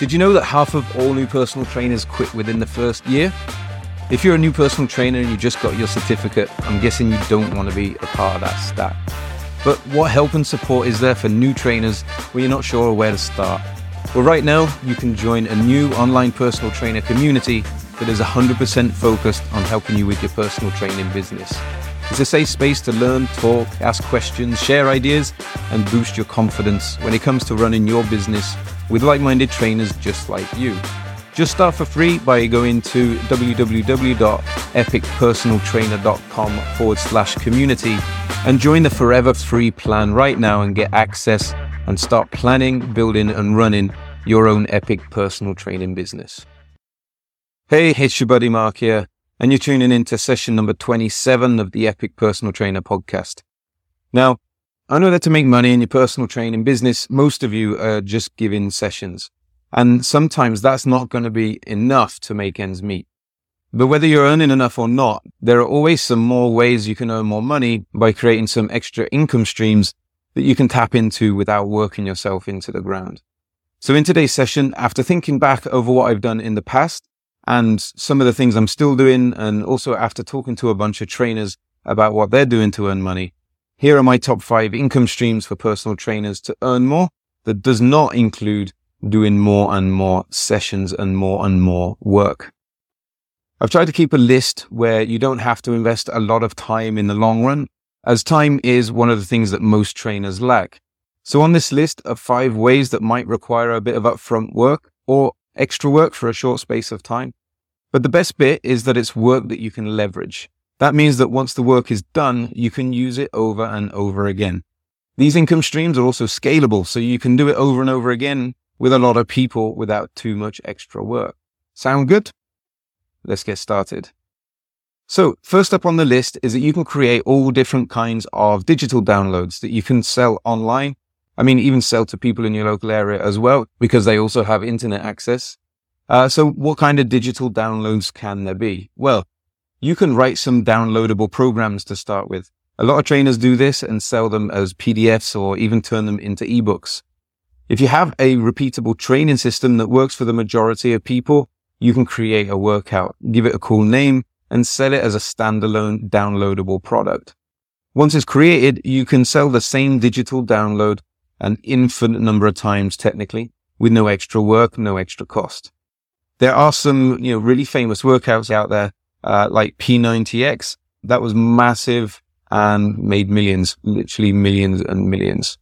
Did you know that half of all new personal trainers quit within the first year? If you're a new personal trainer and you just got your certificate, I'm guessing you don't want to be a part of that stat. But what help and support is there for new trainers when you're not sure where to start? Well, right now, you can join a new online personal trainer community that is 100% focused on helping you with your personal training business. It's a safe space to learn, talk, ask questions, share ideas, and boost your confidence when it comes to running your business with like minded trainers just like you. Just start for free by going to www.epicpersonaltrainer.com forward slash community and join the forever free plan right now and get access and start planning, building, and running your own epic personal training business. Hey, it's your buddy Mark here, and you're tuning in to session number 27 of the Epic Personal Trainer podcast. Now, I know that to make money in your personal training business, most of you are just giving sessions. And sometimes that's not going to be enough to make ends meet. But whether you're earning enough or not, there are always some more ways you can earn more money by creating some extra income streams that you can tap into without working yourself into the ground. So in today's session, after thinking back over what I've done in the past and some of the things I'm still doing, and also after talking to a bunch of trainers about what they're doing to earn money, here are my top five income streams for personal trainers to earn more that does not include doing more and more sessions and more and more work. I've tried to keep a list where you don't have to invest a lot of time in the long run, as time is one of the things that most trainers lack. So on this list are five ways that might require a bit of upfront work or extra work for a short space of time. But the best bit is that it's work that you can leverage. That means that once the work is done, you can use it over and over again. These income streams are also scalable, so you can do it over and over again with a lot of people without too much extra work. Sound good? Let's get started. So first up on the list is that you can create all different kinds of digital downloads that you can sell online. I mean, even sell to people in your local area as well, because they also have internet access. Uh, so what kind of digital downloads can there be? Well, you can write some downloadable programs to start with. A lot of trainers do this and sell them as PDFs or even turn them into ebooks. If you have a repeatable training system that works for the majority of people, you can create a workout, give it a cool name, and sell it as a standalone downloadable product. Once it's created, you can sell the same digital download an infinite number of times technically with no extra work, no extra cost. There are some, you know, really famous workouts out there, uh, like P90X. That was massive and made millions, literally millions and millions.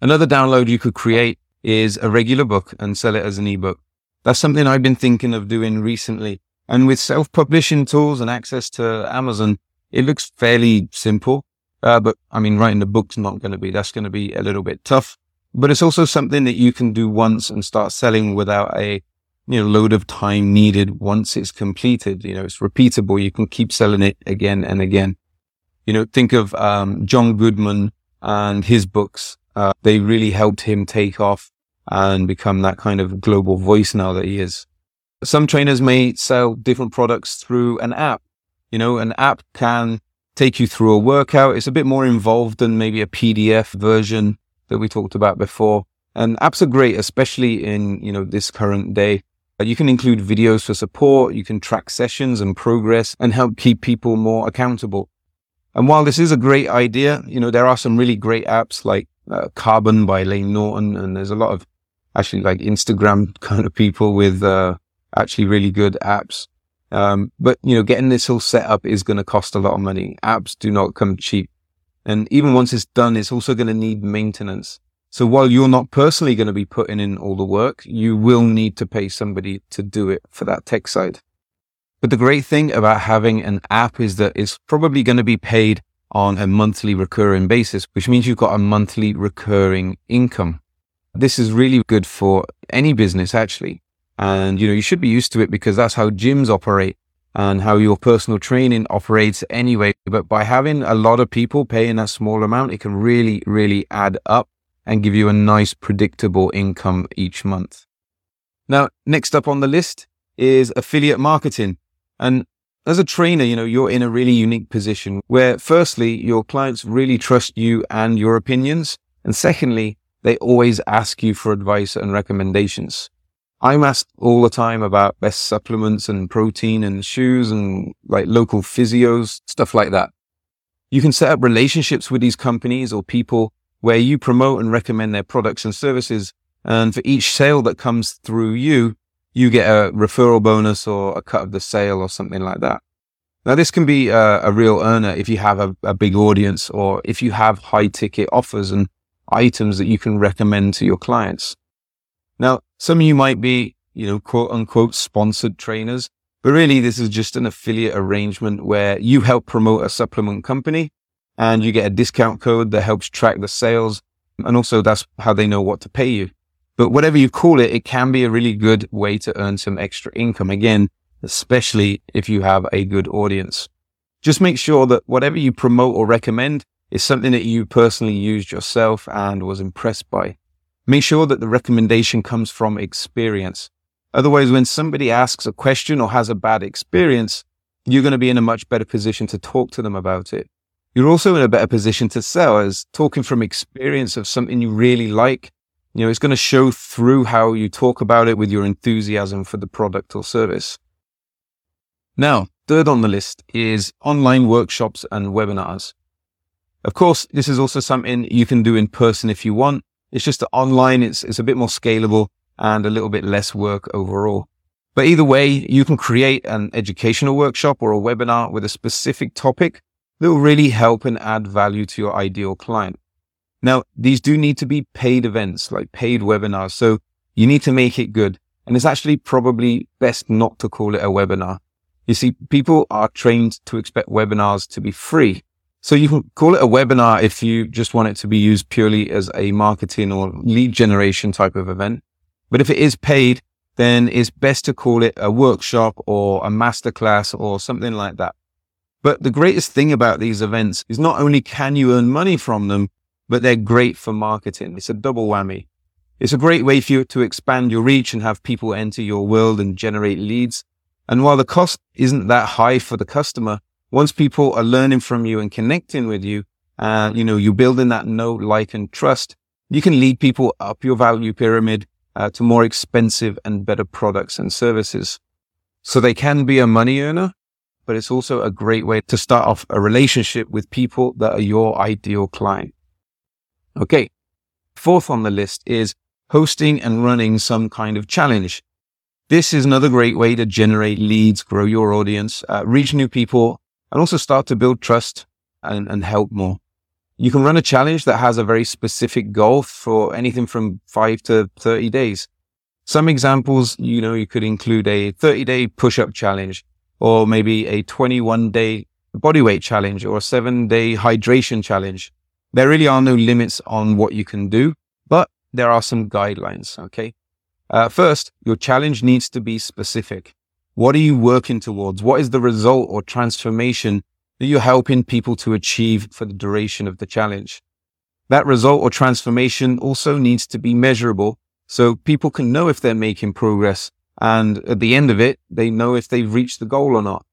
Another download you could create is a regular book and sell it as an ebook. That's something I've been thinking of doing recently. And with self-publishing tools and access to Amazon, it looks fairly simple. Uh, but I mean, writing the book's not going to be, that's going to be a little bit tough, but it's also something that you can do once and start selling without a, you know, load of time needed once it's completed. You know, it's repeatable. You can keep selling it again and again. You know, think of, um, Jon Goodman and his books. Uh, they really helped him take off and become that kind of global voice now that he is. Some trainers may sell different products through an app. You know, an app can take you through a workout. It's a bit more involved than maybe a PDF version that we talked about before. And apps are great, especially in, you know, this current day. You can include videos for support. You can track sessions and progress and help keep people more accountable. And while this is a great idea, you know, there are some really great apps like uh, Carbon by Layne Norton, and there's a lot of actually like Instagram kind of people with uh, actually really good apps. Um, but you know, getting this all set up is going to cost a lot of money. Apps do not come cheap, and even once it's done, it's also going to need maintenance. So while you're not personally going to be putting in all the work, you will need to pay somebody to do it for that tech side. But the great thing about having an app is that it's probably going to be paid on a monthly recurring basis, which means you've got a monthly recurring income. This is really good for any business, actually. And, you know, you should be used to it because that's how gyms operate and how your personal training operates anyway. But by having a lot of people paying that small amount, it can really, really add up and give you a nice predictable income each month. Now, next up on the list is affiliate marketing. And as a trainer, you know, you're in a really unique position where firstly, your clients really trust you and your opinions. And secondly, they always ask you for advice and recommendations. I'm asked all the time about best supplements and protein and shoes and like local physios, stuff like that. You can set up relationships with these companies or people where you promote and recommend their products and services. And for each sale that comes through you, you get a referral bonus or a cut of the sale or something like that. Now, this can be a, a real earner if you have a, a big audience or if you have high ticket offers and items that you can recommend to your clients. Now, some of you might be, you know, quote unquote sponsored trainers, but really this is just an affiliate arrangement where you help promote a supplement company and you get a discount code that helps track the sales. And also that's how they know what to pay you. But whatever you call it, it can be a really good way to earn some extra income. Again, especially if you have a good audience. Just make sure that whatever you promote or recommend is something that you personally used yourself and was impressed by. Make sure that the recommendation comes from experience. Otherwise, when somebody asks a question or has a bad experience, you're going to be in a much better position to talk to them about it. You're also in a better position to sell as talking from experience of something you really like. You know, it's going to show through how you talk about it with your enthusiasm for the product or service. Now, third on the list is online workshops and webinars. Of course, this is also something you can do in person if you want. It's just that online, it's, it's a bit more scalable and a little bit less work overall. But either way, you can create an educational workshop or a webinar with a specific topic that will really help and add value to your ideal client. Now, these do need to be paid events, like paid webinars. So you need to make it good. And it's actually probably best not to call it a webinar. You see, people are trained to expect webinars to be free. So you can call it a webinar if you just want it to be used purely as a marketing or lead generation type of event. But if it is paid, then it's best to call it a workshop or a masterclass or something like that. But the greatest thing about these events is not only can you earn money from them, but they're great for marketing. It's a double whammy. It's a great way for you to expand your reach and have people enter your world and generate leads. And while the cost isn't that high for the customer, once people are learning from you and connecting with you, and uh, you know, you're building that know, like, and trust, you can lead people up your value pyramid uh, to more expensive and better products and services. So they can be a money earner, but it's also a great way to start off a relationship with people that are your ideal client. Okay. Fourth on the list is hosting and running some kind of challenge. This is another great way to generate leads, grow your audience, uh, reach new people, and also start to build trust and, and help more. You can run a challenge that has a very specific goal for anything from five to 30 days. Some examples, you know, you could include a 30 day push up challenge or maybe a 21 day body weight challenge or a seven day hydration challenge. There really are no limits on what you can do, but there are some guidelines. Okay. Uh, first, your challenge needs to be specific. What are you working towards? What is the result or transformation that you're helping people to achieve for the duration of the challenge? That result or transformation also needs to be measurable so people can know if they're making progress. And at the end of it, they know if they've reached the goal or not.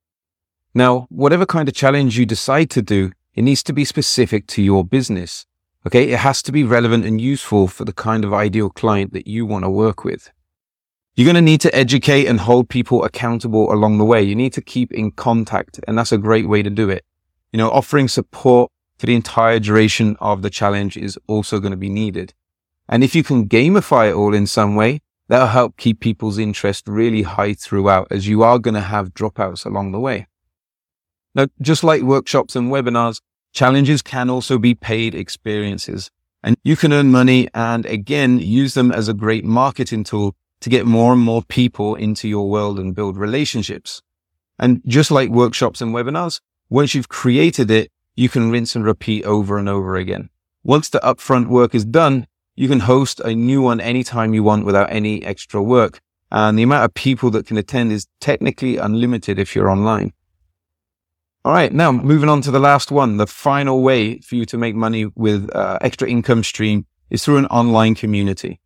Now, whatever kind of challenge you decide to do, it needs to be specific to your business. Okay. It has to be relevant and useful for the kind of ideal client that you want to work with. You're going to need to educate and hold people accountable along the way. You need to keep in contact. And that's a great way to do it. You know, offering support for the entire duration of the challenge is also going to be needed. And if you can gamify it all in some way, that'll help keep people's interest really high throughout as you are going to have dropouts along the way. Now, just like workshops and webinars, Challenges can also be paid experiences and you can earn money and again use them as a great marketing tool to get more and more people into your world and build relationships. And just like workshops and webinars, once you've created it, you can rinse and repeat over and over again. Once the upfront work is done, you can host a new one anytime you want without any extra work. And the amount of people that can attend is technically unlimited if you're online. All right. Now moving on to the last one. The final way for you to make money with uh, extra income stream is through an online community.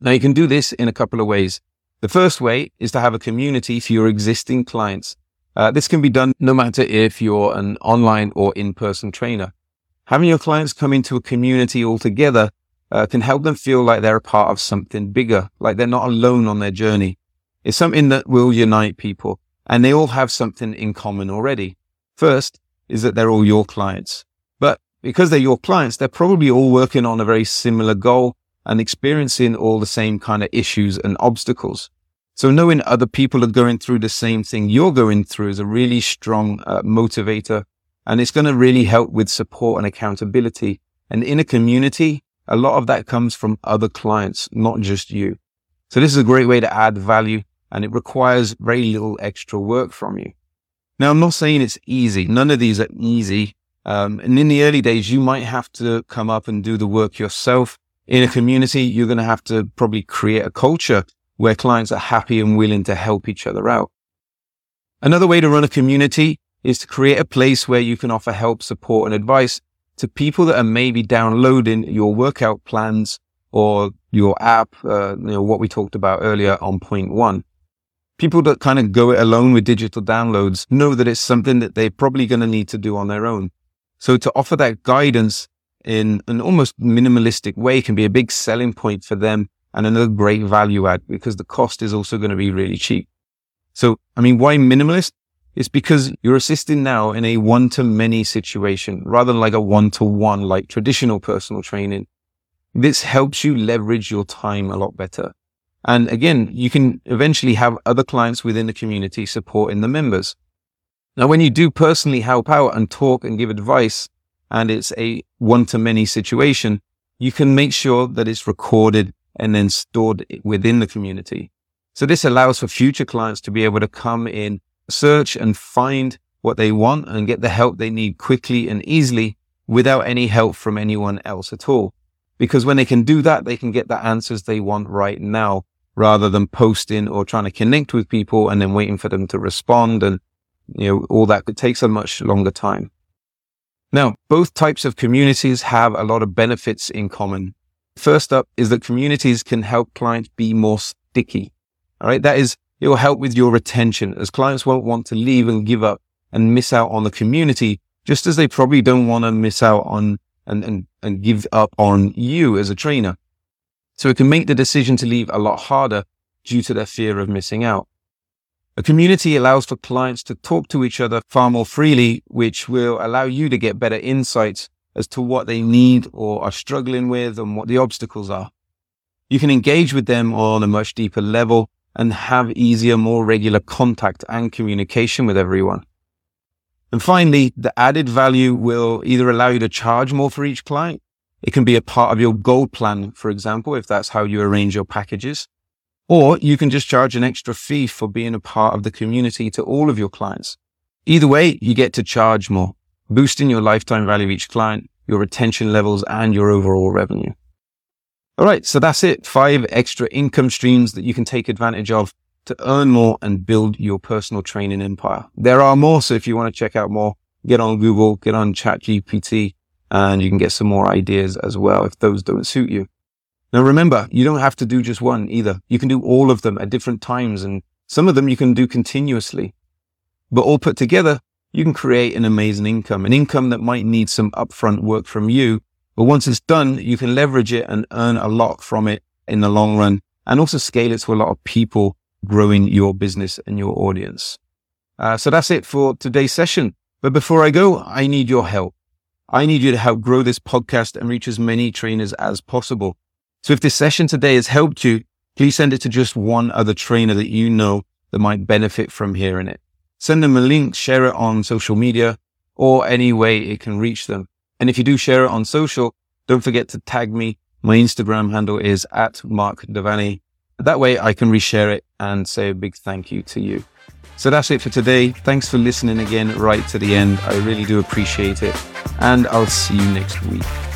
Now you can do this in a couple of ways. The first way is to have a community for your existing clients. Uh, this can be done no matter if you're an online or in-person trainer. Having your clients come into a community altogether uh, can help them feel like they're a part of something bigger, like they're not alone on their journey. It's something that will unite people and they all have something in common already. First is that they're all your clients, but because they're your clients, they're probably all working on a very similar goal and experiencing all the same kind of issues and obstacles. So knowing other people are going through the same thing you're going through is a really strong uh, motivator and it's going to really help with support and accountability. And in a community, a lot of that comes from other clients, not just you. So this is a great way to add value and it requires very little extra work from you. Now, I'm not saying it's easy. None of these are easy. Um, and in the early days, you might have to come up and do the work yourself. In a community, you're going to have to probably create a culture where clients are happy and willing to help each other out. Another way to run a community is to create a place where you can offer help, support and advice to people that are maybe downloading your workout plans or your app, uh, you know, what we talked about earlier on point one people that kind of go it alone with digital downloads know that it's something that they're probably going to need to do on their own. So to offer that guidance in an almost minimalistic way can be a big selling point for them and another great value add because the cost is also going to be really cheap. So, I mean, why minimalist? It's because you're assisting now in a one to many situation rather than like a one to one, like traditional personal training. This helps you leverage your time a lot better. And again, you can eventually have other clients within the community supporting the members. Now, when you do personally help out and talk and give advice, and it's a one to many situation, you can make sure that it's recorded and then stored within the community. So this allows for future clients to be able to come in, search and find what they want and get the help they need quickly and easily without any help from anyone else at all. Because when they can do that, they can get the answers they want right now rather than posting or trying to connect with people and then waiting for them to respond. And, you know, all that could take a much longer time. Now, both types of communities have a lot of benefits in common. First up is that communities can help clients be more sticky. All right. That is, it will help with your retention as clients won't want to leave and give up and miss out on the community, just as they probably don't want to miss out on and, and, and give up on you as a trainer. So it can make the decision to leave a lot harder due to their fear of missing out. A community allows for clients to talk to each other far more freely, which will allow you to get better insights as to what they need or are struggling with and what the obstacles are. You can engage with them on a much deeper level and have easier, more regular contact and communication with everyone. And finally, the added value will either allow you to charge more for each client it can be a part of your gold plan, for example, if that's how you arrange your packages. Or you can just charge an extra fee for being a part of the community to all of your clients. Either way, you get to charge more, boosting your lifetime value of each client, your retention levels, and your overall revenue. All right. So that's it. Five extra income streams that you can take advantage of to earn more and build your personal training empire. There are more. So if you want to check out more, get on Google, get on ChatGPT, and you can get some more ideas as well if those don't suit you. Now remember, you don't have to do just one either. You can do all of them at different times and some of them you can do continuously. But all put together, you can create an amazing income, an income that might need some upfront work from you. But once it's done, you can leverage it and earn a lot from it in the long run and also scale it to a lot of people growing your business and your audience. Uh, so that's it for today's session. But before I go, I need your help. I need you to help grow this podcast and reach as many trainers as possible. So if this session today has helped you, please send it to just one other trainer that you know that might benefit from hearing it. Send them a link, share it on social media or any way it can reach them. And if you do share it on social, don't forget to tag me. My Instagram handle is at Mark Devaney. That way I can reshare it and say a big thank you to you. So that's it for today. Thanks for listening again right to the end. I really do appreciate it. And I'll see you next week.